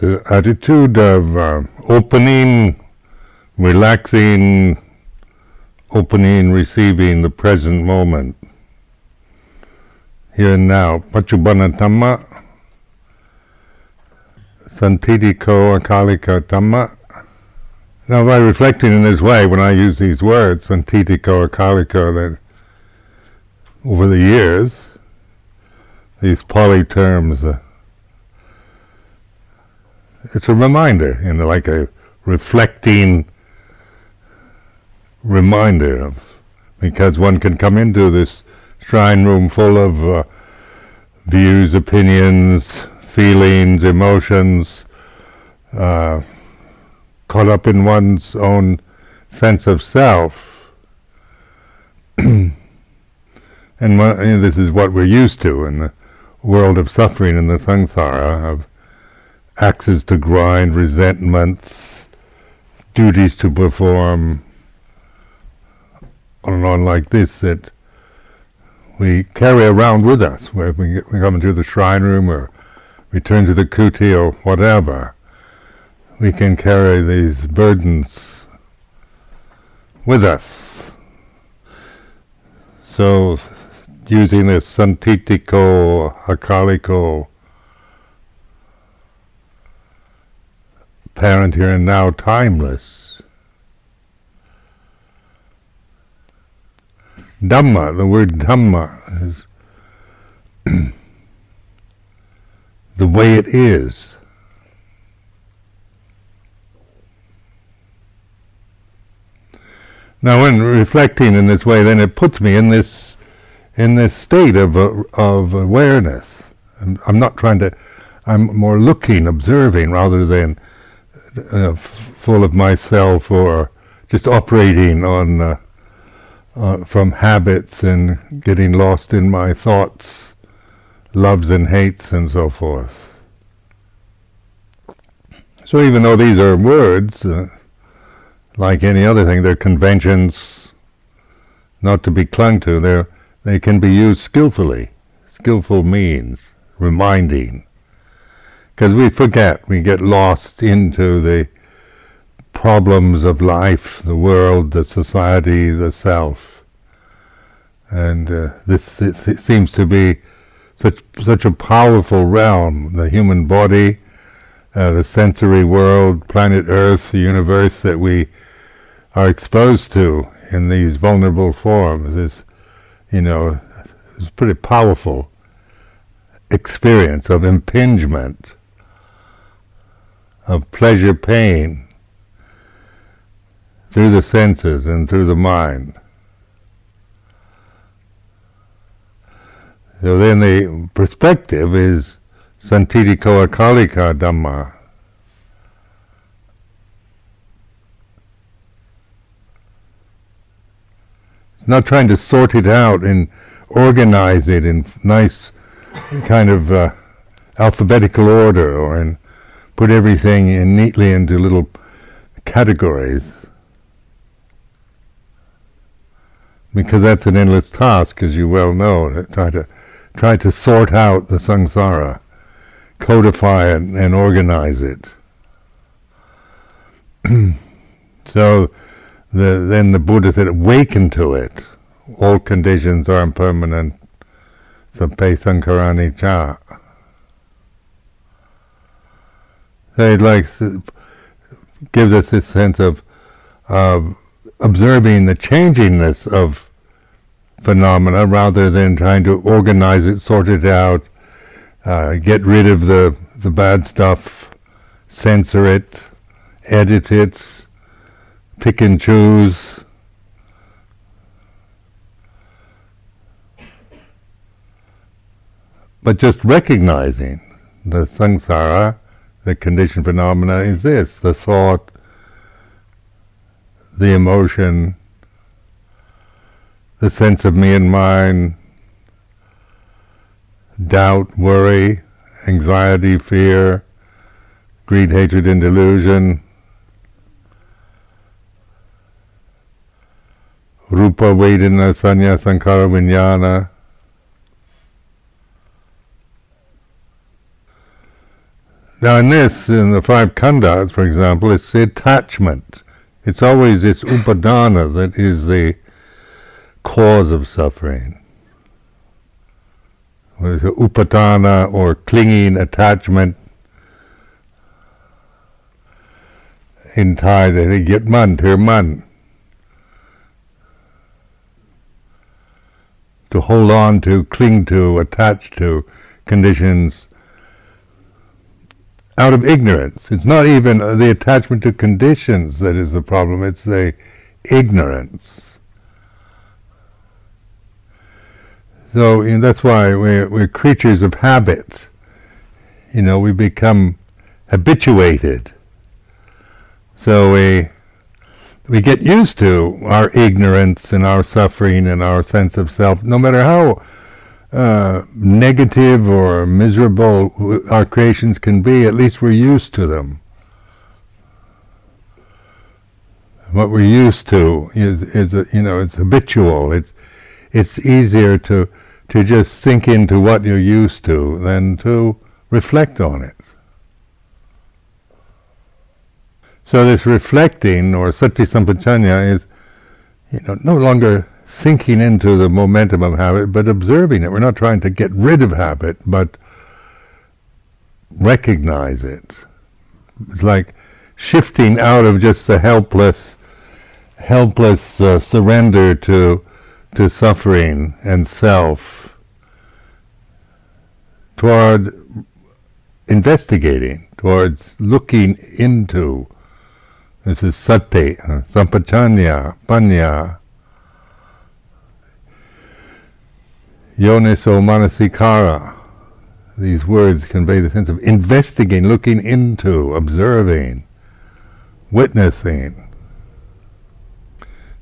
the attitude of uh, opening, relaxing, opening, receiving the present moment. Here and now. Paccuppanna Dhamma, Santitiko Akalika Dhamma. Now by reflecting in this way, when I use these words, Santitiko Akalika, that over the years, these Pali terms, uh, it's a reminder, you know, like a reflecting reminder of, because one can come into this shrine room full of uh, views, opinions, feelings, emotions, uh, caught up in one's own sense of self. and you know, this is what we're used to in the world of suffering in the samsara, of axes to grind, resentments, duties to perform, on and on like this that we carry around with us, where we, we come into the shrine room or return to the kuti or whatever. We can carry these burdens with us. So, using this santitiko, akaliko, parent here and now, timeless. Dhamma, the word Dhamma is the way it is. Now, when reflecting in this way, then it puts me in this in this state of uh, of awareness. I'm, I'm not trying to. I'm more looking, observing, rather than uh, full of myself or just operating on uh, uh, from habits and getting lost in my thoughts, loves and hates, and so forth. So even though these are words, uh, like any other thing, they're conventions not to be clung to. They they can be used skillfully, skillful means, reminding because we forget, we get lost into the problems of life, the world, the society, the self. And uh, this, this seems to be such such a powerful realm, the human body, uh, the sensory world, planet Earth, the universe that we are exposed to in these vulnerable forms is, you know, is pretty powerful experience of impingement of pleasure pain through the senses and through the mind. So then the perspective is Santitiko Akalika Dhamma. Not trying to sort it out and organize it in nice kind of uh, alphabetical order or in put everything in neatly into little categories because that's an endless task, as you well know. Try to try to sort out the samsara, codify it, and organize it. so, the, then the Buddha said, "Awaken to it. All conditions are impermanent. Sabbe sankhara cha." It like gives us this sense of observing the changingness of phenomena rather than trying to organize it, sort it out, uh, get rid of the the bad stuff, censor it, edit it, pick and choose. But just recognizing the samsara the conditioned phenomena is this the thought, the emotion, the sense of me and mine, doubt, worry, anxiety, fear, greed, hatred, and delusion, rupa, vedana, sanya, sankhara, vijnana, Now in this, in the five khandhas, for example, it's the attachment. It's always this upadana that is the cause of suffering. There's upadana or clinging attachment. In Thai they say yet man, ter man. To hold on to, cling to, attach to conditions out of ignorance. It's not even the attachment to conditions that is the problem, it's the ignorance. So you know, that's why we're, we're creatures of habit. You know, we become habituated. So we we get used to our ignorance and our suffering and our sense of self, no matter how uh, negative or miserable our creations can be, at least we're used to them. What we're used to is, is a, you know, it's habitual. It's, it's easier to, to just sink into what you're used to than to reflect on it. So this reflecting or sati sampajanya is, you know, no longer sinking into the momentum of habit, but observing it. We're not trying to get rid of habit, but recognize it. It's like shifting out of just the helpless, helpless uh, surrender to to suffering and self toward investigating, towards looking into. This is sati, sampajanya, panya, Yoniso manasikara. These words convey the sense of investigating, looking into, observing, witnessing.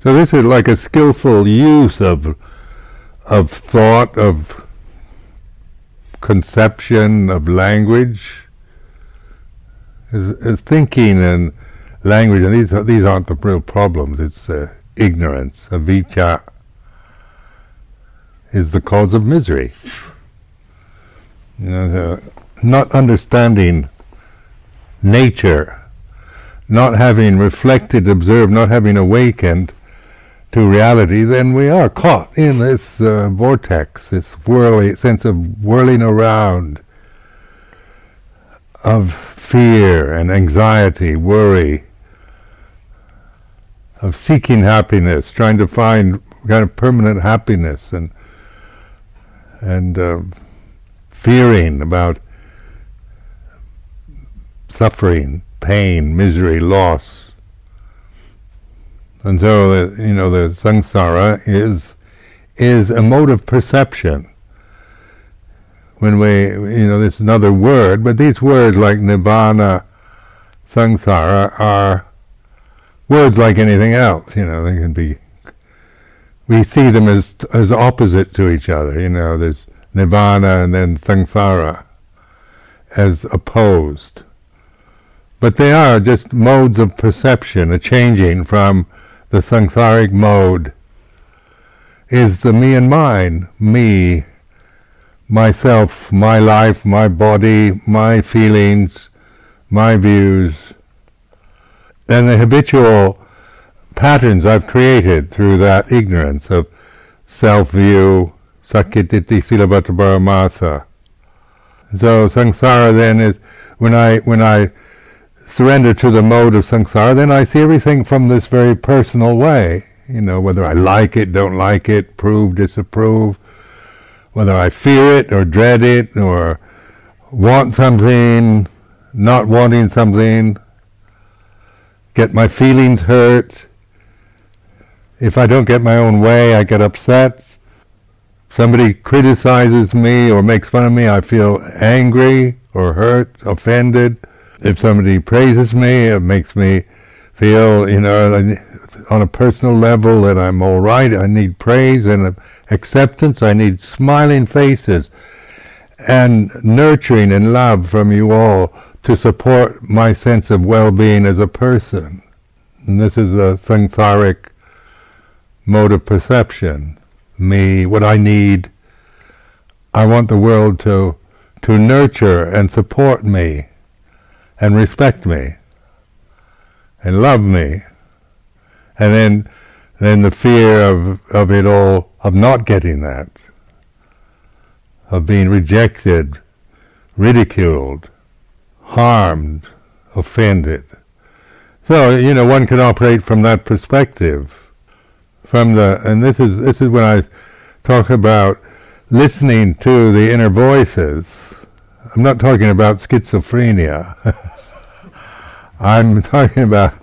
So this is like a skillful use of of thought, of conception, of language, is, thinking and language, and these are, these aren't the real problems. It's uh, ignorance, avijja, is the cause of misery. You know, not understanding nature, not having reflected, observed, not having awakened to reality, then we are caught in this uh, vortex, this whirly sense of whirling around of fear and anxiety, worry, of seeking happiness, trying to find kind of permanent happiness and and uh, fearing about suffering, pain, misery, loss. And so, the, you know, the samsara is is a mode of perception. When we, you know, this is another word, but these words like nibbana, samsara are words like anything else. You know, they can be we see them as as opposite to each other. You know, there's nirvana and then samsara as opposed. But they are just modes of perception, a changing from the samsaric mode is the me and mine, me, myself, my life, my body, my feelings, my views. And the habitual patterns I've created through that ignorance of self-view, sakkayitthi silabhata. So samsara then is when I when I surrender to the mode of samsara, then I see everything from this very personal way. You know, whether I like it, don't like it, approve, disapprove, whether I fear it or dread it or want something, not wanting something, get my feelings hurt, if I don't get my own way, I get upset. Somebody criticizes me or makes fun of me, I feel angry or hurt, offended. If somebody praises me, it makes me feel, you know, on a personal level that I'm all right. I need praise and acceptance. I need smiling faces and nurturing and love from you all to support my sense of well-being as a person. And this is a samsaric mode of perception, me, what I need. I want the world to to nurture and support me. and respect me and love me. And then, then the fear of, of it all, of not getting that, of being rejected, ridiculed, harmed, offended. So, you know, one can operate from that perspective. From the, and this is, this is when I talk about listening to the inner voices. I'm not talking about schizophrenia. I'm talking about,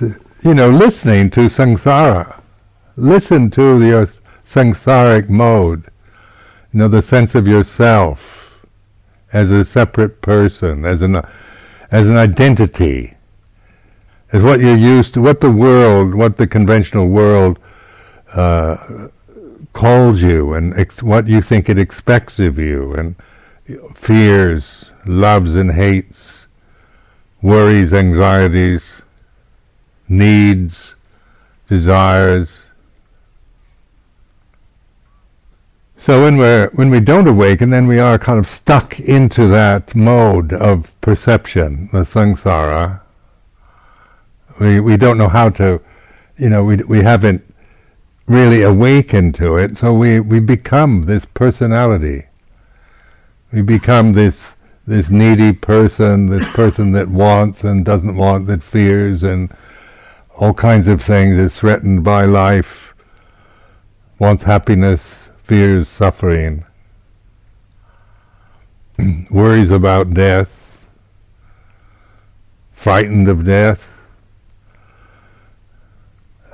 you know, listening to samsara. Listen to your samsaric mode. You know, the sense of yourself as a separate person, as an, as an identity, as what you're used to, what the world, what the conventional world uh, calls you, and ex- what you think it expects of you, and fears, loves and hates, worries, anxieties, needs, desires. So when we're when we don't awaken, then we are kind of stuck into that mode of perception, the samsara. We we don't know how to, you know, we we haven't really awaken to it, so we we become this personality. We become this this needy person, this person that wants and doesn't want, that fears and all kinds of things is threatened by life, wants happiness, fears suffering, worries about death, frightened of death.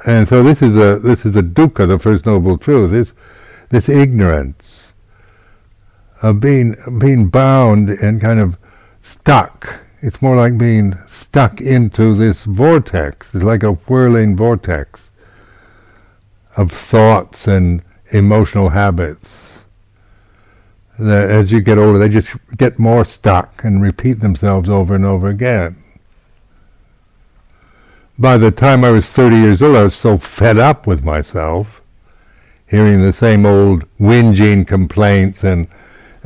And so this is a this is a dukkha, the first noble truth, this this ignorance of being being bound and kind of stuck. It's more like being stuck into this vortex. It's like a whirling vortex of thoughts and emotional habits. That as you get older, they just get more stuck and repeat themselves over and over again. By the time I was 30 years old, I was so fed up with myself, hearing the same old whinging complaints and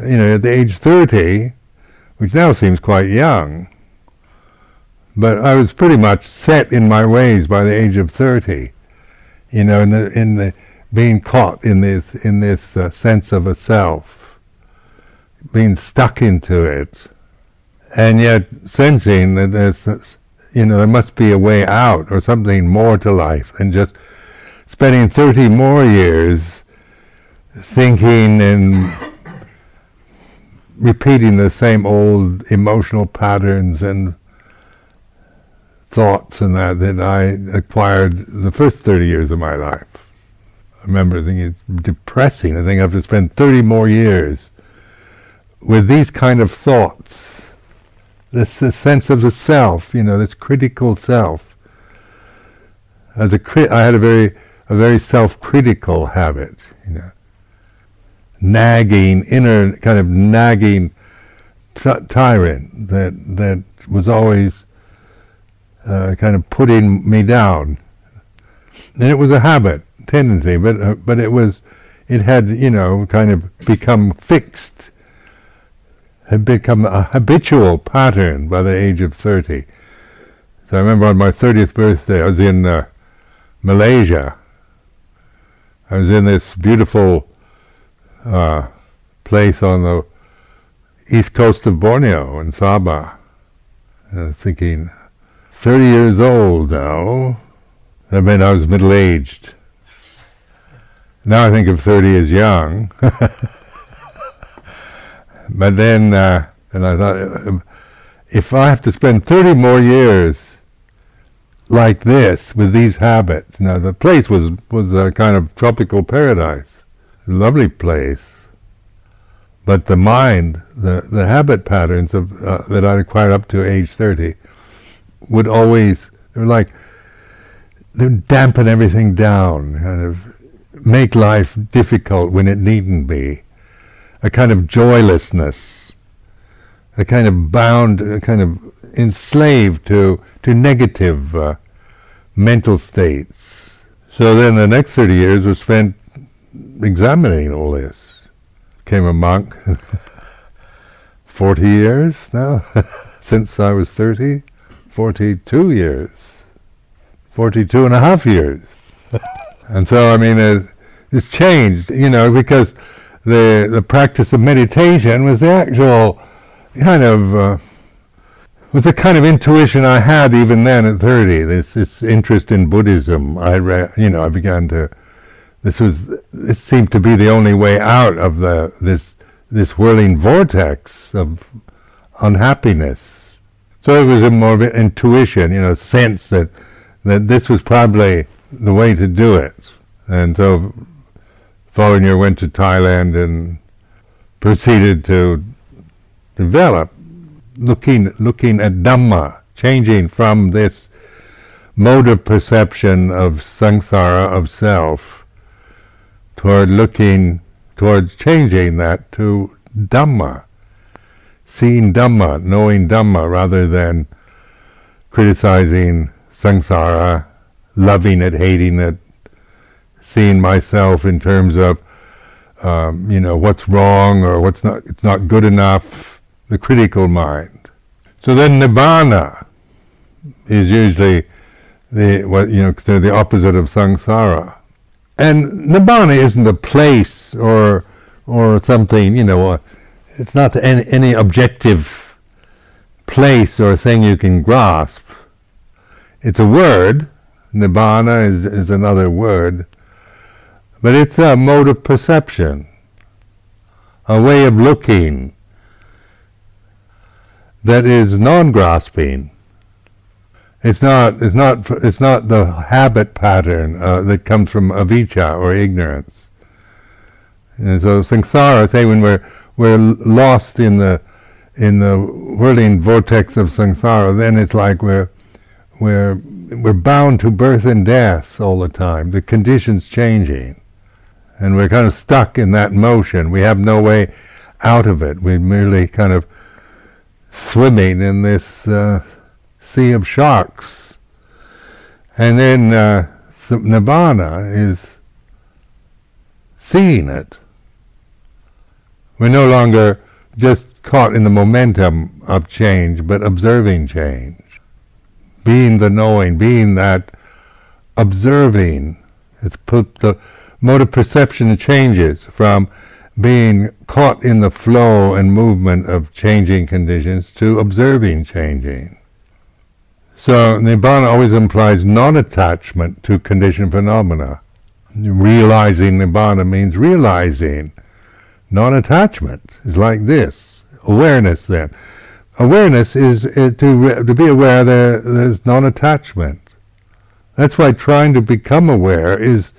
you know, at the age 30, which now seems quite young, but I was pretty much set in my ways by the age of 30, you know, in the, in the being caught in this, in this uh, sense of a self, being stuck into it, and yet sensing that there's, you know, there must be a way out or something more to life than just spending 30 more years thinking and repeating the same old emotional patterns and thoughts and that that I acquired the first 30 years of my life. I remember thinking it's depressing. I think I have to spend 30 more years with these kind of thoughts. This, sense of the self, you know, this critical self. As a cri- I had a very a very self-critical habit, you know nagging, inner kind of nagging t- tyrant that that was always uh, kind of putting me down. And it was a habit, tendency, but uh, but it was, it had you know kind of become fixed, had become a habitual pattern by the age of thirty. So I remember on my thirtieth birthday, I was in uh, Malaysia. I was in this beautiful uh, place on the east coast of Borneo in Sabah. Uh, thinking, 30 years old now, that meant I was middle aged. Now I think of 30 as young. but then, uh, and I thought, if I have to spend 30 more years like this with these habits, now the place was was a kind of tropical paradise lovely place. But the mind, the, the habit patterns of uh, that I acquired up to age 30 would always, they were like, they would dampen everything down, kind of make life difficult when it needn't be. A kind of joylessness, a kind of bound, a kind of enslaved to, to negative uh, mental states. So then the next 30 years was spent examining all this. Became a monk. Forty years now, since I was 30, 42 years, 42 and a half years. and so, I mean, it, it's changed, you know, because the, the practice of meditation was the actual kind of, uh, was the kind of intuition I had even then at 30, this, this interest in Buddhism. I, re- you know, I began to, this was, this seemed to be the only way out of the, this, this whirling vortex of unhappiness. So it was a more of an intuition, you know, sense that, that this was probably the way to do it. And so year went to Thailand and proceeded to develop looking looking at Dhamma, changing from this mode of perception of samsara of self toward looking towards changing that to Dhamma, seeing Dhamma, knowing Dhamma rather than criticizing samsara, loving it, hating it, seeing myself in terms of um, you know what's wrong or what's not it's not good enough the critical mind. So then nibbana is usually the what you know the opposite of samsara. And nibbana isn't a place or or something you know it's not any, any objective place or thing you can grasp. It's a word. Nibbana is, is another word but it's a mode of perception, a way of looking that is non-grasping. It's not. It's not. It's not the habit pattern uh, that comes from avijja or ignorance. And so samsara, say when we're we're lost in the in the whirling vortex of samsara, then it's like we're we're we're bound to birth and death all the time. The conditions changing and we're kind of stuck in that motion. We have no way out of it. We're merely kind of swimming in this uh, sea of sharks. And then uh, nibbana is seeing it. We're no longer just caught in the momentum of change, but observing change. Being the knowing, being that observing. It's put the mode of perception changes from being caught in the flow and movement of changing conditions to observing changing. So Nibbana always implies non-attachment to conditioned phenomena. Realizing Nibbana means realizing. Non-attachment It's like this. Awareness then. Awareness is, is to, to be aware there, there's non-attachment. That's why trying to become aware is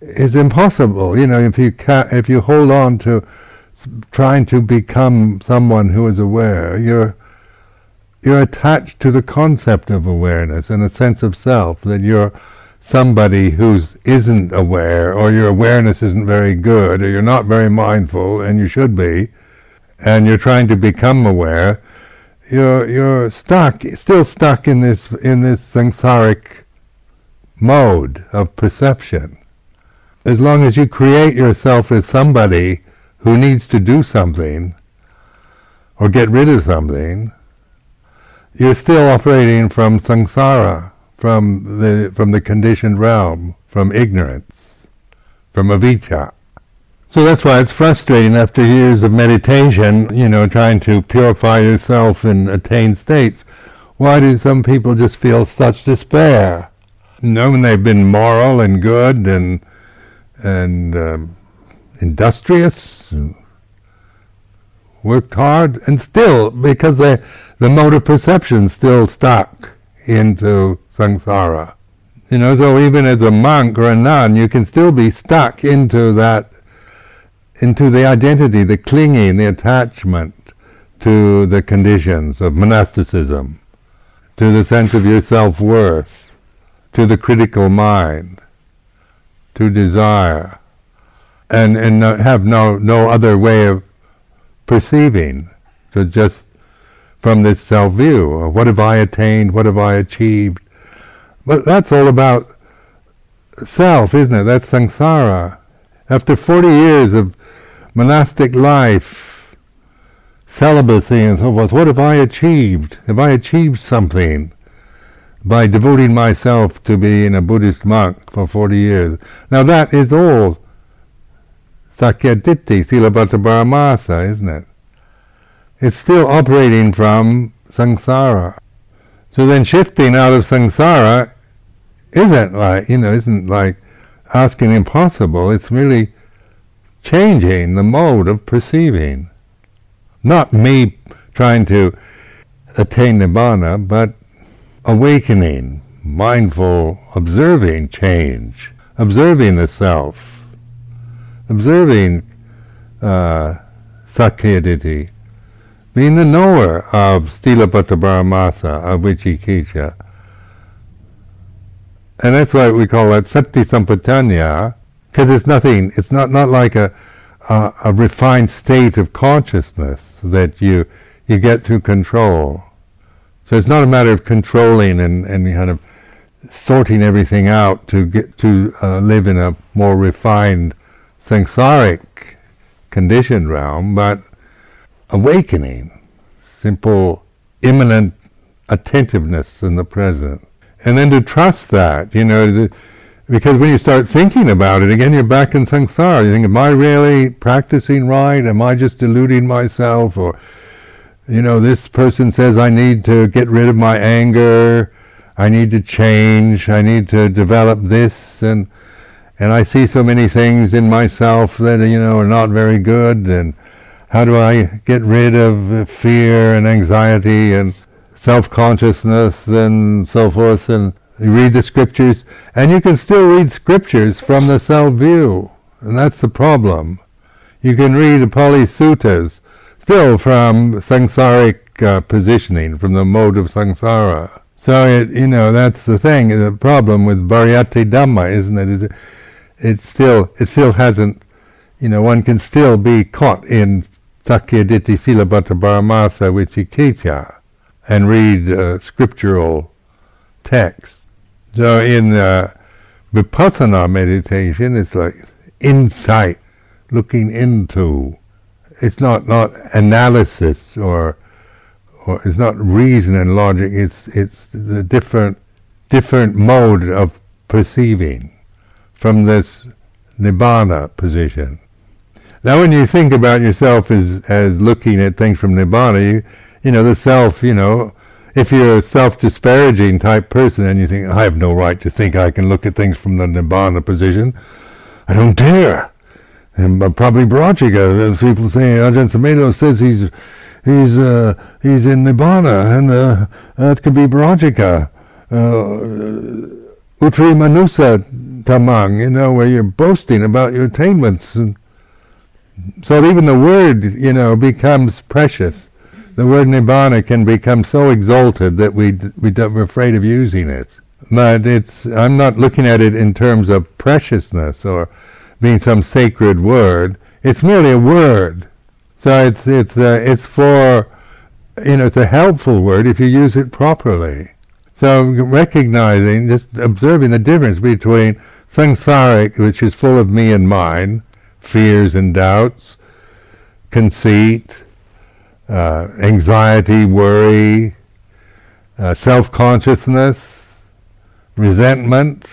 is impossible. You know, if you ca- if you hold on to trying to become someone who is aware, you're you're attached to the concept of awareness and a sense of self that you're somebody who isn't aware or your awareness isn't very good or you're not very mindful and you should be and you're trying to become aware you're you're stuck still stuck in this in this samsaric mode of perception as long as you create yourself as somebody who needs to do something or get rid of something, you're still operating from samsara, from the from the conditioned realm, from ignorance, from avijja. So that's why it's frustrating after years of meditation, you know, trying to purify yourself and attain states. Why do some people just feel such despair? You know, when they've been moral and good and and um, industrious, and worked hard, and still, because they, the mode of perception still stuck into samsara. You know, so even as a monk or a nun, you can still be stuck into that, into the identity, the clinging, the attachment to the conditions of monasticism, to the sense of your self-worth, to the critical mind to desire, and and have no no other way of perceiving, so just from this self view. What have I attained? What have I achieved? But that's all about self, isn't it? That's samsara. After 40 years of monastic life, celibacy and so forth. What have I achieved? Have I achieved something by devoting myself to being a Buddhist monk for 40 years? Now that is all Sakyaditi, Silabbata Paramasa, isn't it? It's still operating from samsara. So then shifting out of samsara isn't like, you know, isn't like asking impossible. It's really changing the mode of perceiving. Not me trying to attain nibbana, but awakening, mindful, observing change, observing the self, observing uh, sakkayaditi, being the knower of Silabbata Paramasa, of Vicikiccha. And that's why we call that Sati Sampajanya, because it's nothing, it's not, not like a, a, a refined state of consciousness that you, you get through control. So it's not a matter of controlling and, and kind of sorting everything out to get to uh, live in a more refined samsaric conditioned realm, but awakening, simple, immanent attentiveness in the present. And then to trust that, you know, the, because when you start thinking about it, again, you're back in samsara. You think, am I really practicing right? Am I just deluding myself? Or, you know, this person says I need to get rid of my anger. I need to change. I need to develop this. And, and I see so many things in myself that, you know, are not very good. And how do I get rid of fear and anxiety and self-consciousness and so forth? And, you read the scriptures, and you can still read scriptures from the self view, and that's the problem. You can read the Pali Suttas still from samsaric uh, positioning, from the mode of samsara. So it, you know, that's the thing. The problem with Pariyatti Dhamma, isn't it? It, it still, it still hasn't. You know, one can still be caught in Sakyaditi Silabbata Paramasa Vicikiccha and read uh, scriptural texts. So in uh, vipassana meditation, it's like insight, looking into. It's not not analysis or or it's not reason and logic. It's it's the different different mode of perceiving from this nibbana position. Now, when you think about yourself as as looking at things from nibbana, you, you know the self, you know if you're a self-disparaging type person and you think, I have no right to think I can look at things from the Nibbana position, I don't dare. And uh, probably Parajika, people say, Ajahn Sumedho says he's he's uh, he's in Nibbana, and uh, that could be Parajika. Uh, Uttari Manussa Dhamma, you know, where you're boasting about your attainments. And so even the word, you know, becomes precious the word nibbana can become so exalted that we we we're afraid of using it. But it's I'm not looking at it in terms of preciousness or being some sacred word. It's merely a word. So it's it's uh, it's for you know it's a helpful word if you use it properly. So recognizing, just observing the difference between samsaric, which is full of me and mine, fears and doubts, conceit, uh, anxiety, worry, uh, self-consciousness, resentment,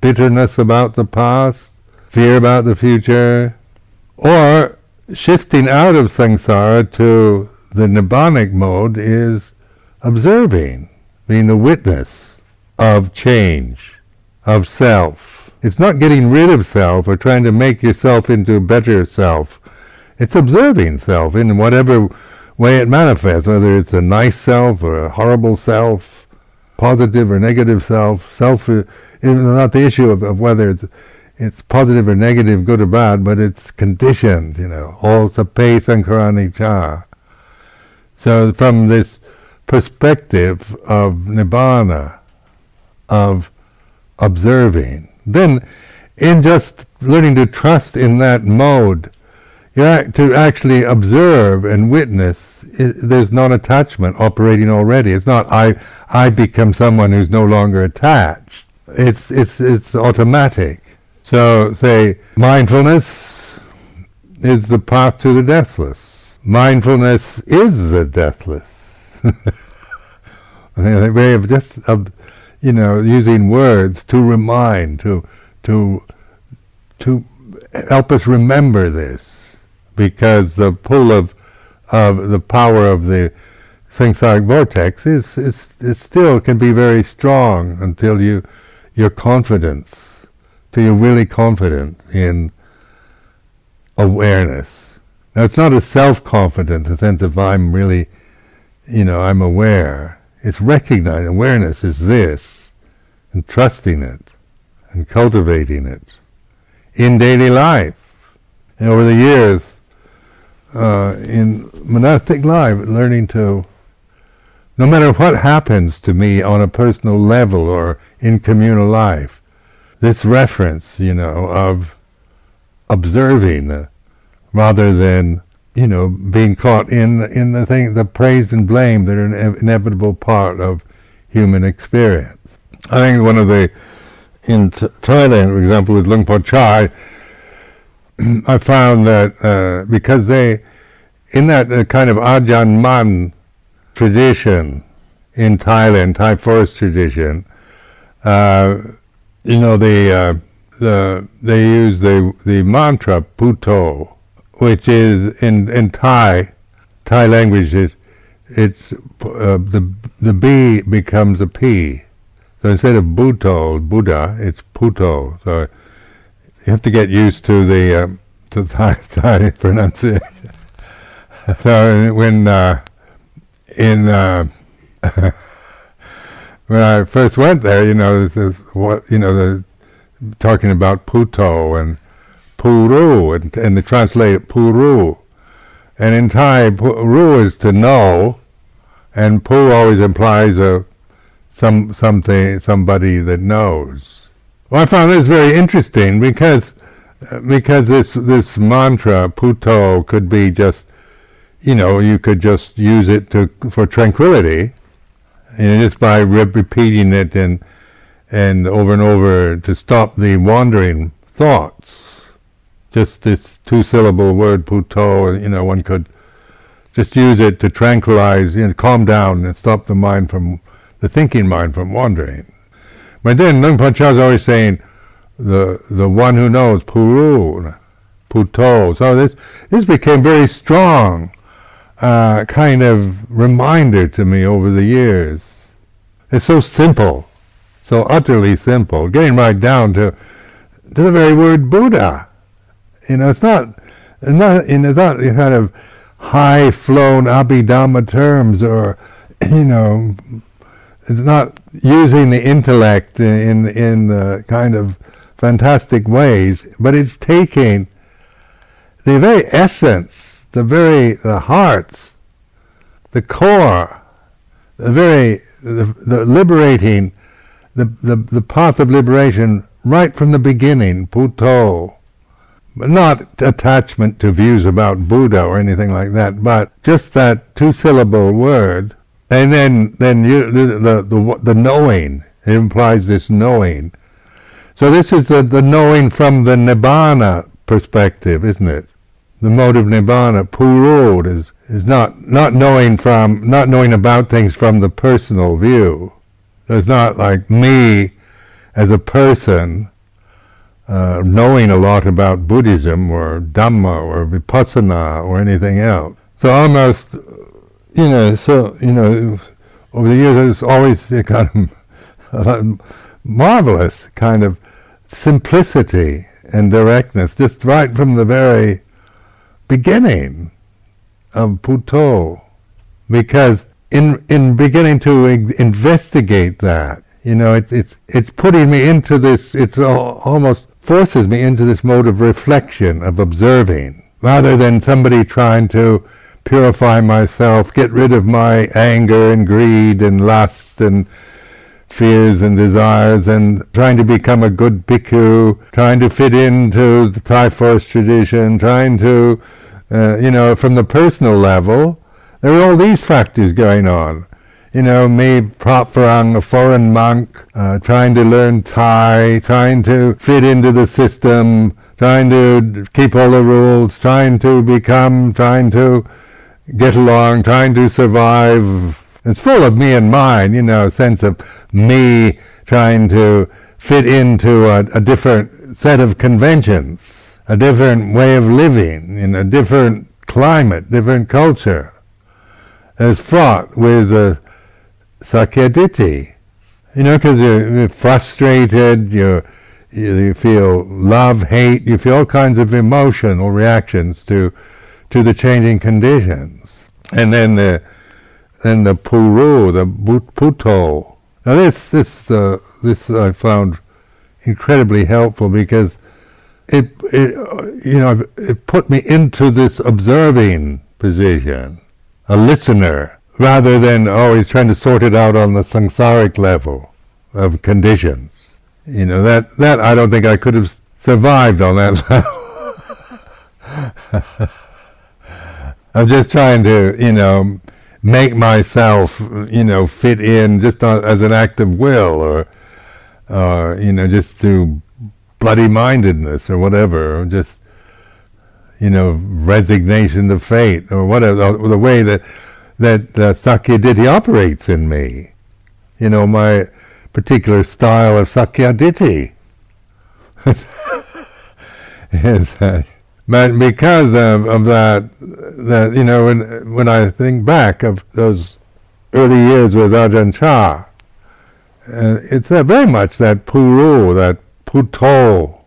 bitterness about the past, fear about the future, or shifting out of samsara to the nibbanic mode is observing, being the witness of change, of self. It's not getting rid of self or trying to make yourself into a better self. It's observing self in whatever way it manifests, whether it's a nice self or a horrible self, positive or negative self. Self is not the issue of, of whether it's it's positive or negative, good or bad, but it's conditioned, you know, all sabbe sankarani cha. So from this perspective of nibbana, of observing, then in just learning to trust in that mode, to actually observe and witness, it, there's non-attachment operating already. It's not I I become someone who's no longer attached. It's it's it's automatic. So say mindfulness is the path to the deathless. mindfulness is the deathless. a way of just of you know using words to remind to to to help us remember this because the pull of of the power of the samsaric vortex is, is, is still can be very strong until you your confidence till you're really confident in awareness. Now it's not a self-confidence, a sense of I'm really, you know, I'm aware. It's recognizing awareness is this, and trusting it, and cultivating it in daily life. And over the years, uh, in monastic life, learning to, no matter what happens to me on a personal level or in communal life, this reference, you know, of observing rather than, you know, being caught in in the thing, the praise and blame that are an inevitable part of human experience. I think one of the in t- Thailand, for example, with Luang Por Chah, I found that uh, because they, in that uh, kind of Ajahn Mun tradition in Thailand, Thai forest tradition, uh, you know, the, uh, the, they use the, the mantra Puto, which is in, in Thai, Thai language is, it's, uh, the, the B becomes a P. So instead of Buto, Buddha, it's Puto. So you have to get used to the um, to Thai, Thai pronunciation. so when uh, in uh, when I first went there, you know, this what you know, the talking about Puto and Puru, and, and they translate Puru, and in Thai, Puru is to know, and Pu always implies a some something somebody that knows. Well, I found this very interesting because because this this mantra puto could be just you know you could just use it to for tranquility and just by re- repeating it and and over and over to stop the wandering thoughts. Just this two syllable word puto you know one could just use it to tranquilize you know calm down and stop the mind from the thinking mind from wandering. But then Luang Por Chah is always saying, the the one who knows, Puru, Puto. So this this became very strong, uh, kind of reminder to me over the years. It's so simple, so utterly simple, getting right down to to the very word Buddha. You know, it's not not it's not kind of high flown Abhidhamma terms or you know it's not using the intellect in in the kind of fantastic ways, but it's taking the very essence, the very the heart, the core, the very the, the liberating, the, the the path of liberation right from the beginning, Puto. But not attachment to views about Buddha or anything like that, but just that two syllable word and then, then you, the, the, the knowing, it implies this knowing. So this is the, the knowing from the Nibbana perspective, isn't it? The mode of Nibbana, Purod, is, is not, not knowing from, not knowing about things from the personal view. It's not like me as a person uh, knowing a lot about Buddhism or Dhamma or Vipassana or anything else. So almost you know, so you know, over the years, it's always a kind of marvelous kind of simplicity and directness, just right from the very beginning of Puto, because in in beginning to investigate that, you know, it's it's it's putting me into this. It's almost forces me into this mode of reflection, of observing, rather than somebody trying to purify myself, get rid of my anger and greed and lust and fears and desires and trying to become a good bhikkhu, trying to fit into the Thai forest tradition, trying to, uh, you know, from the personal level, there are all these factors going on. You know, me, Phra Farang, a foreign monk, uh, trying to learn Thai, trying to fit into the system, trying to keep all the rules, trying to become, trying to get along, trying to survive. It's full of me and mine, you know, sense of me trying to fit into a, a different set of conventions, a different way of living, in a different climate, different culture. It's fraught with uh, sakyaditi, you know, because you're, you're, frustrated, you're, you feel love, hate, you feel all kinds of emotional reactions to to the changing conditions. And then the then the puru, the puto. Now this this uh, this I found incredibly helpful because it it you know it put me into this observing position, a listener, rather than always trying to sort it out on the samsaric level of conditions. You know that that I don't think I could have survived on that level. I'm just trying to, you know, make myself, you know, fit in just on, as an act of will, or, uh, you know, just through bloody mindedness or whatever, or just, you know, resignation to fate, or whatever, the way that that uh, Sakyaditi operates in me. You know, my particular style of Sakyaditi. uh, but because of, of that, that you know, when when I think back of those early years with Ajahn Chah, uh, it's uh, very much that puru, that puto,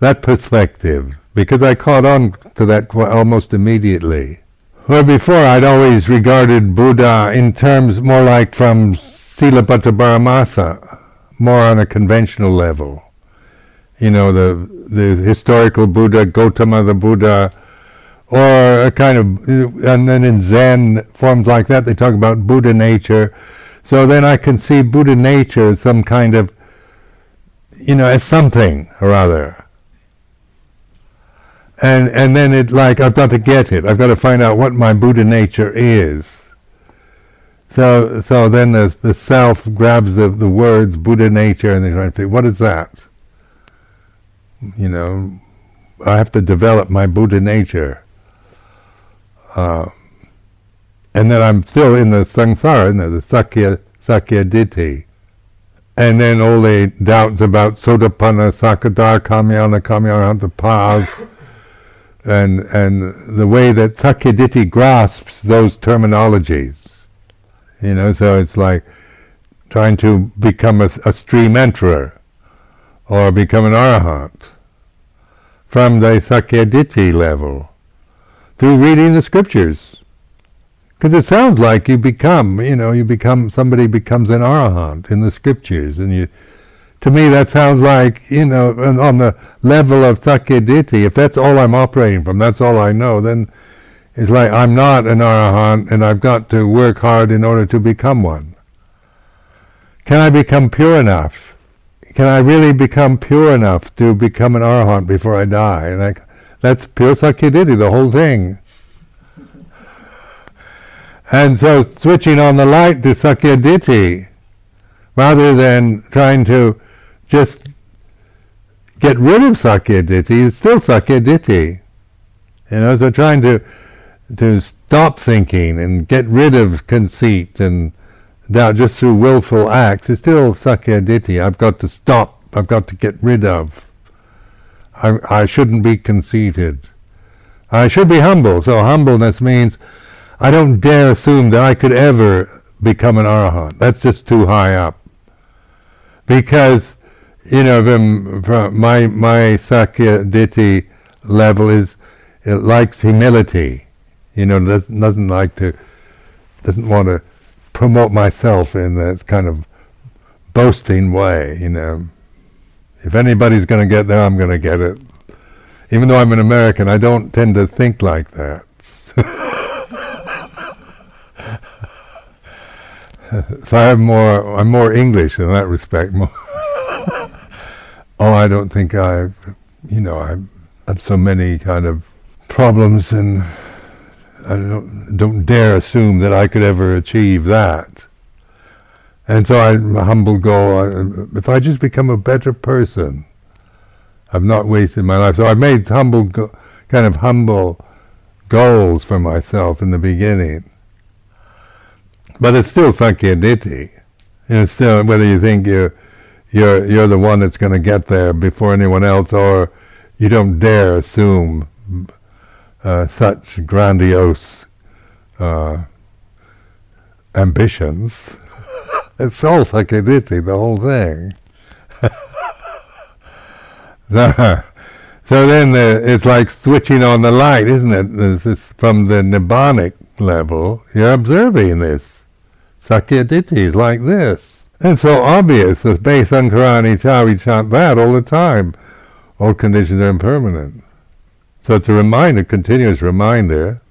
that perspective, because I caught on to that almost immediately. Where before I'd always regarded Buddha in terms more like from Silabbata Paramasa, more on a conventional level you know, the the historical Buddha, Gautama the Buddha, or a kind of, and then in Zen forms like that, they talk about Buddha nature. So then I can see Buddha nature as some kind of, you know, as something or other. And and then it like I've got to get it. I've got to find out what my Buddha nature is. So so then the the self grabs the the words Buddha nature and they try to say, what is that? You know, I have to develop my Buddha nature. Uh, and then I'm still in the samsara, in the sakya, sakya ditti. And then all the doubts about sotapanna, sakadara, kamyana, kamyana, paths, and and the way that sakya ditti grasps those terminologies. You know, so it's like trying to become a, a stream enterer or become an arahant from the Sakyaditi level through reading the scriptures. Because it sounds like you become, you know, you become, somebody becomes an arahant in the scriptures, and you, to me that sounds like, you know, on the level of Sakyaditi, if that's all I'm operating from, that's all I know, then it's like I'm not an arahant and I've got to work hard in order to become one. Can I become pure enough can I really become pure enough to become an arahant before I die? And I, that's pure sakyaditi, the whole thing. And so switching on the light to sakyaditi, rather than trying to just get rid of sakyaditi, it's still sakyaditi. You know, so trying to to stop thinking and get rid of conceit and now, just through willful acts, it's still sakyaditi. I've got to stop. I've got to get rid of. I, I shouldn't be conceited. I should be humble. So humbleness means I don't dare assume that I could ever become an arahant. That's just too high up. Because, you know, my my sakyaditi level is it likes humility. You know, doesn't, doesn't like to, doesn't want to promote myself in that kind of boasting way, you know. If anybody's going to get there, I'm going to get it. Even though I'm an American, I don't tend to think like that. so I am more, I'm more English in that respect. oh, I don't think I've, you know, I have so many kind of problems and I don't, don't dare assume that I could ever achieve that. And so I, a humble goal, if I just become a better person, I've not wasted my life. So I made humble, kind of humble goals for myself in the beginning. But it's still Sakyaditi. It's still whether you think you're you're you're the one that's going to get there before anyone else, or you don't dare assume uh, such grandiose uh, ambitions. it's all Sakyaditi, the whole thing. so then the, it's like switching on the light, isn't it? This is from the nibbanic level, you're observing this. Sakyaditi is like this. And so obvious, as based on Karani Cha, we chant that all the time. All conditions are impermanent. So it's a reminder, continuous reminder.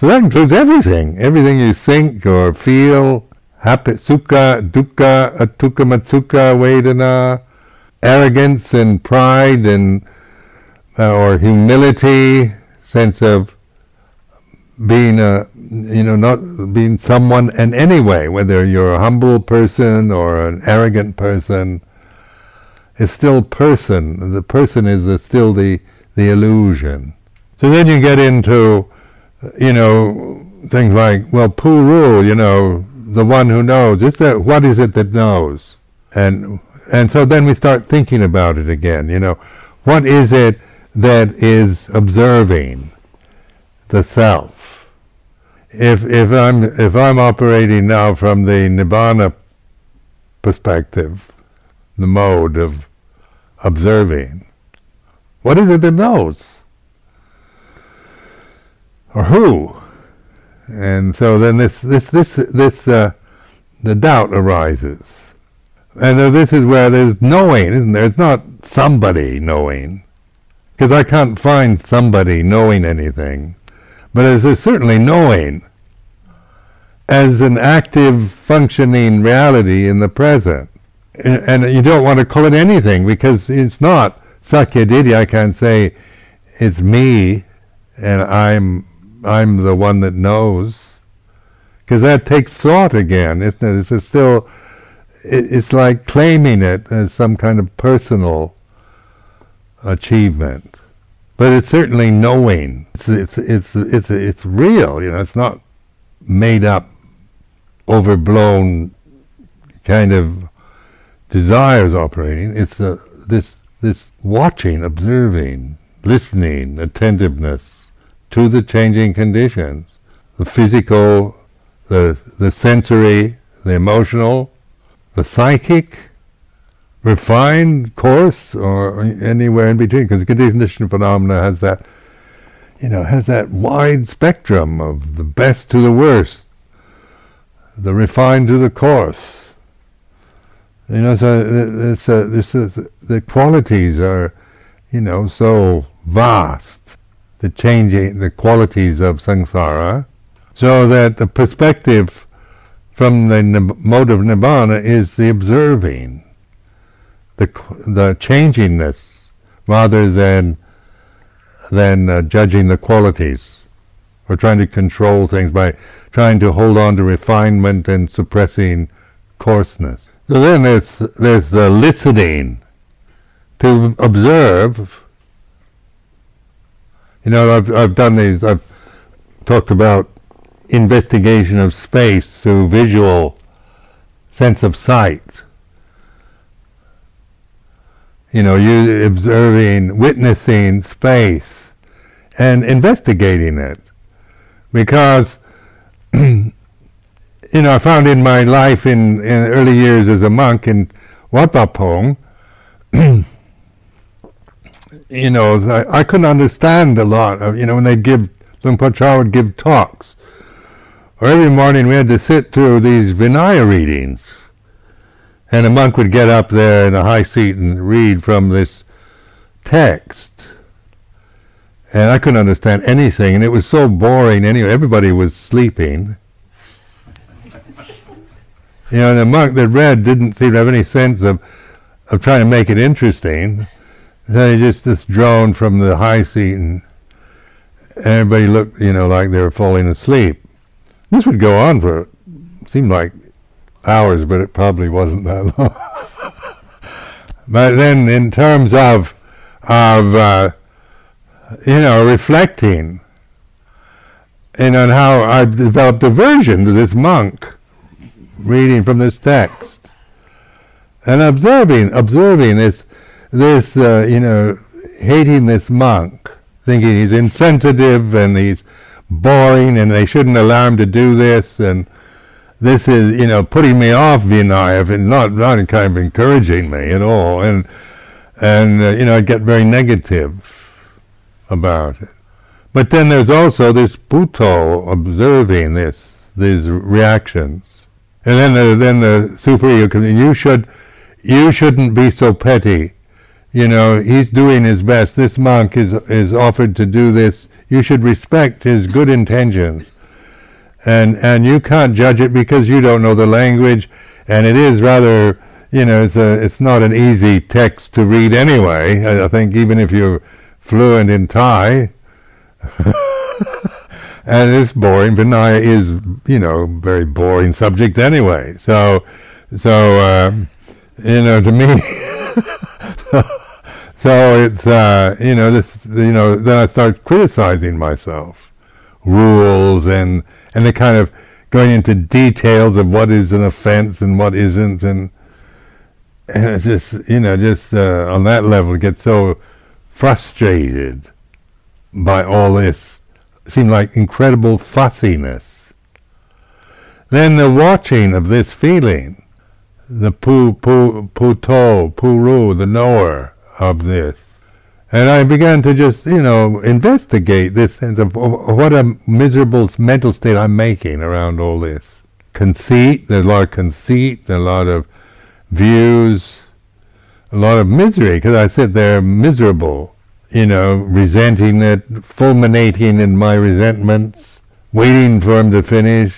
So that includes everything. Everything you think or feel, happy, sukha, dukkha, atukka, matsuka, vedana, arrogance and pride and uh, or humility, sense of being a you know not being someone in any way, whether you're a humble person or an arrogant person, is still person. The person is the, still the the illusion. So then you get into you know things like well puru, you know the one who knows. Is that what is it that knows? And and so then we start thinking about it again. You know, what is it that is observing the self? If if I'm if I'm operating now from the nibbana perspective, the mode of observing, what is it that knows? Or who? And so then this this this this uh, the doubt arises. And uh, this is where there's knowing, isn't there? It's not somebody knowing. Because I can't find somebody knowing anything. But there's certainly knowing as an active functioning reality in the present. And, and you don't want to call it anything because it's not Sakyaditi. I can't say it's me and I'm I'm the one that knows. Because that takes thought again, isn't it? It's still it's like claiming it as some kind of personal achievement. But it's certainly knowing. It's it's it's it's it's real. You know, it's not made up, overblown kind of desires operating. It's a, this this watching, observing, listening, attentiveness to the changing conditions, the physical, the the sensory, the emotional, the psychic, refined, coarse, or anywhere in between, because conditioned phenomena has that, you know, has that wide spectrum of the best to the worst, the refined to the coarse. You know, so this, uh, this is, the qualities are, you know, so vast, the changing, the qualities of samsara, so that the perspective from the mode of nibbana is the observing, the the changingness, rather than than uh, judging the qualities or trying to control things by trying to hold on to refinement and suppressing coarseness. So then there's there's the listening to observe. You know, I've I've done these. I've talked about investigation of space through visual sense of sight. You know, you observing, witnessing space and investigating it. Because, you know, I found in my life in, in early years as a monk in Wat you know, I, I couldn't understand a lot of, you know, when they'd give, Luang Por Chah would give talks, or every morning we had to sit through these Vinaya readings. And a monk would get up there in a high seat and read from this text. And I couldn't understand anything, and it was so boring anyway. Everybody was sleeping. You know, the monk that read didn't seem to have any sense of, of trying to make it interesting. So he just, just droned from the high seat, and everybody looked, you know, like they were falling asleep. This would go on for seemed like hours, but it probably wasn't that long. but then, in terms of of uh, you know reflecting and on how I've developed aversion to this monk reading from this text and observing, observing this, this, uh, you know, hating this monk, thinking he's insensitive and he's boring and they shouldn't allow him to do this and this is, you know, putting me off Vinaya and not, not kind of encouraging me at all. And, and, uh, you know, I get very negative about it. But then there's also this Buddho observing this, these reactions. And then the, then the super ego comes you should, you shouldn't be so petty. You know, he's doing his best. This monk is, is offered to do this. You should respect his good intentions and and you can't judge it because you don't know the language, and it is rather you know it's a it's not an easy text to read anyway. I, I think even if you're fluent in Thai. and it's boring. Vinaya is, you know, very boring subject anyway. So, so um, you know, to me, so, so it's uh, you know this, you know, then I start criticizing myself, rules and and they're kind of going into details of what is an offense and what isn't, and and it's just you know just uh, on that level get so frustrated by all this. Seemed like incredible fussiness. Then the watching of this feeling, the pu pu puto puru, the knower of this, and I began to just, you know, investigate this sense of, of what a miserable mental state I'm making around all this. Conceit, there's a lot of conceit, there's a lot of views, a lot of misery, because I sit there miserable, you know, resenting it, fulminating in my resentments, waiting for him to finish,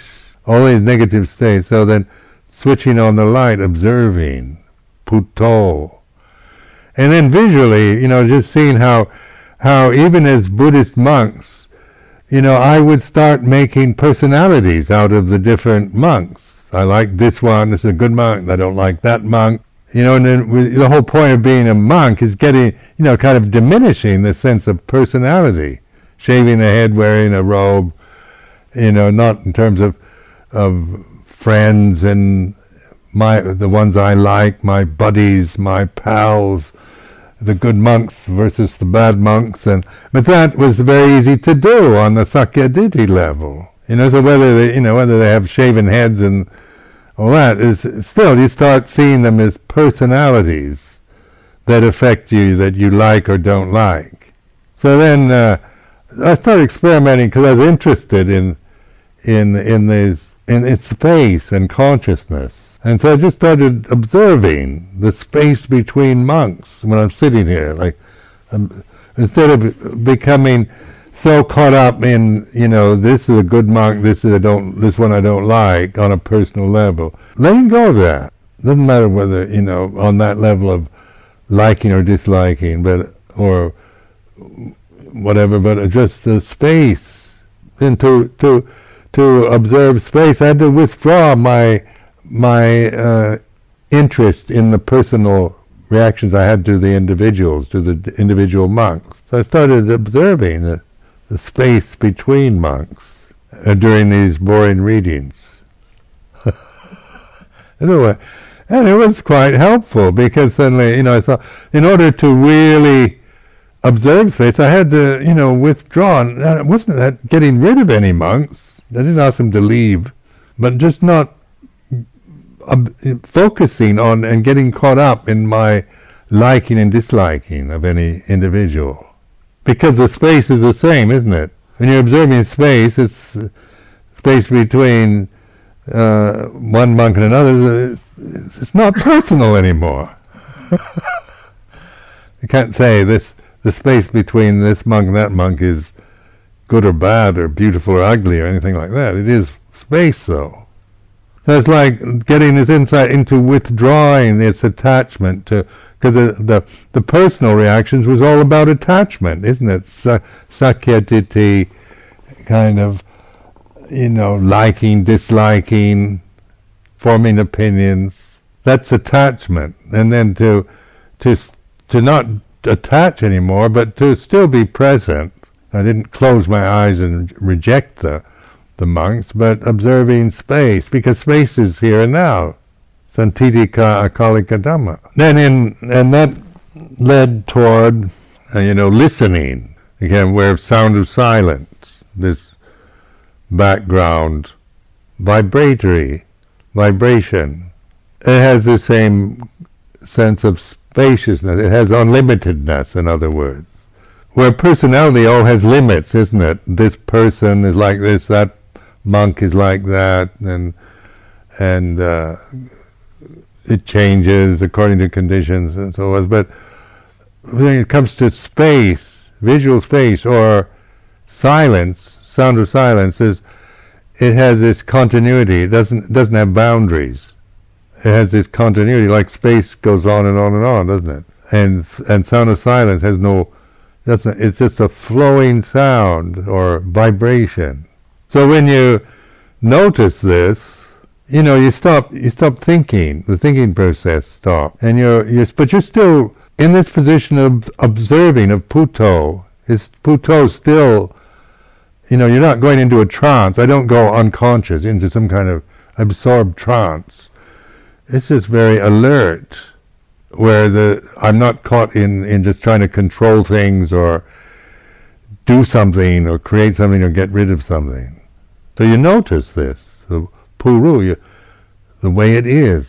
all these negative states. So then switching on the light, observing, puto, and then visually, you know, just seeing how, how even as Buddhist monks, you know, I would start making personalities out of the different monks. I like this one, this is a good monk, I don't like that monk. You know, and then the whole point of being a monk is getting, you know, kind of diminishing the sense of personality. Shaving the head, wearing a robe, you know, not in terms of, of friends and my, the ones I like, my buddies, my pals, the good monks versus the bad monks, and but that was very easy to do on the Sakyaditi level. You know, so whether they, you know, whether they have shaven heads and all that is still you start seeing them as personalities that affect you that you like or don't like. So then uh, I started experimenting because I was interested in in in in, in space and consciousness. And so I just started observing the space between monks when I'm sitting here. Like, um, instead of becoming so caught up in, you know, this is a good monk, this is I don't, this one I don't like on a personal level. Letting go of that. Doesn't matter whether, you know, on that level of liking or disliking, but, or whatever, but just the space. And to, to, to observe space, I had to withdraw my, my uh, interest in the personal reactions I had to the individuals, to the individual monks. So I started observing the space between monks uh, during these boring readings. anyway, and it was quite helpful because suddenly, you know, I thought in order to really observe space, I had to, you know, withdraw. And it wasn't that getting rid of any monks. I didn't ask them to leave, but just not focusing on and getting caught up in my liking and disliking of any individual. Because the space is the same, isn't it? When you're observing space, it's space between uh, one monk and another. It's, it's not personal anymore. you can't say this. The space between this monk and that monk is good or bad or beautiful or ugly or anything like that. It is space, though. So it's like getting this insight into withdrawing this attachment to, because the, the, the personal reactions was all about attachment, isn't it? Sa- sakyaditi, kind of, you know, liking, disliking, forming opinions. That's attachment. And then to, to, to not attach anymore, but to still be present. I didn't close my eyes and reject the the monks, but observing space, because space is here and now. Santitika akalika dhamma. Then in, and that led toward, uh, you know, listening. Again, where sound of silence, this background, vibratory, vibration. It has the same sense of spaciousness. It has unlimitedness, in other words. Where personality all has limits, isn't it? This person is like this, that monk is like that, and and uh, it changes according to conditions and so on. But when it comes to space, visual space, or silence, sound of silence, is it has this continuity. It doesn't doesn't have boundaries. It has this continuity, like space goes on and on and on, doesn't it? And and sound of silence has no. Doesn't, it's just a flowing sound or vibration. So when you notice this, you know, you stop, you stop thinking. The thinking process stops, and you're, you're, but you're still in this position of observing of puto. Is puto still, you know, you're not going into a trance. I don't go unconscious into some kind of absorbed trance. It's just very alert, where the I'm not caught in in just trying to control things or do something or create something or get rid of something. So you notice this, the puru, you, the way it is.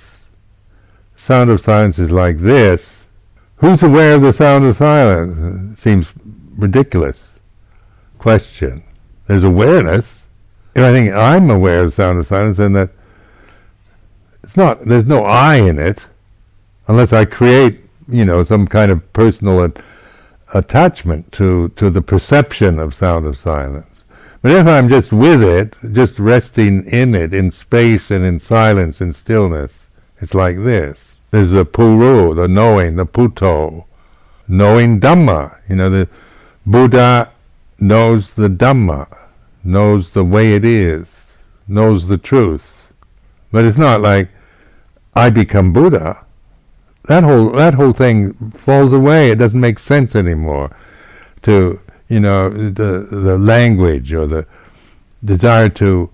Sound of silence is like this. Who's aware of the sound of silence? It seems ridiculous. Question. There's awareness. If I think I'm aware of the sound of silence, then that it's not. There's no I in it, unless I create, you know, some kind of personal attachment to to the perception of sound of silence. But if I'm just with it, just resting in it, in space and in silence and stillness, it's like this. There's the puru, the knowing, the puto, knowing Dhamma. You know, the Buddha knows the Dhamma, knows the way it is, knows the truth. But it's not like I become Buddha. That whole that whole thing falls away. It doesn't make sense anymore. To you know, the the language or the desire to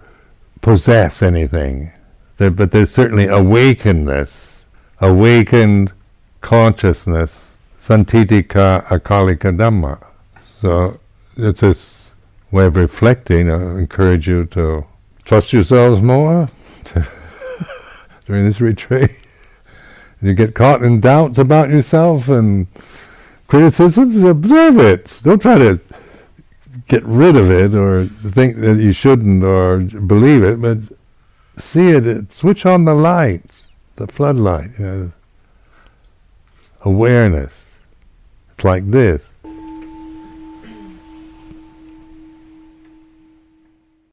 possess anything. There, but there's certainly awakenedness, awakened consciousness, santitika akalika dhamma. So it's a way of reflecting. I encourage you to trust yourselves more during this retreat. you get caught in doubts about yourself and criticisms, observe it. Don't try to get rid of it or think that you shouldn't or believe it, but see it, switch on the light, the floodlight, you know, awareness. It's like this.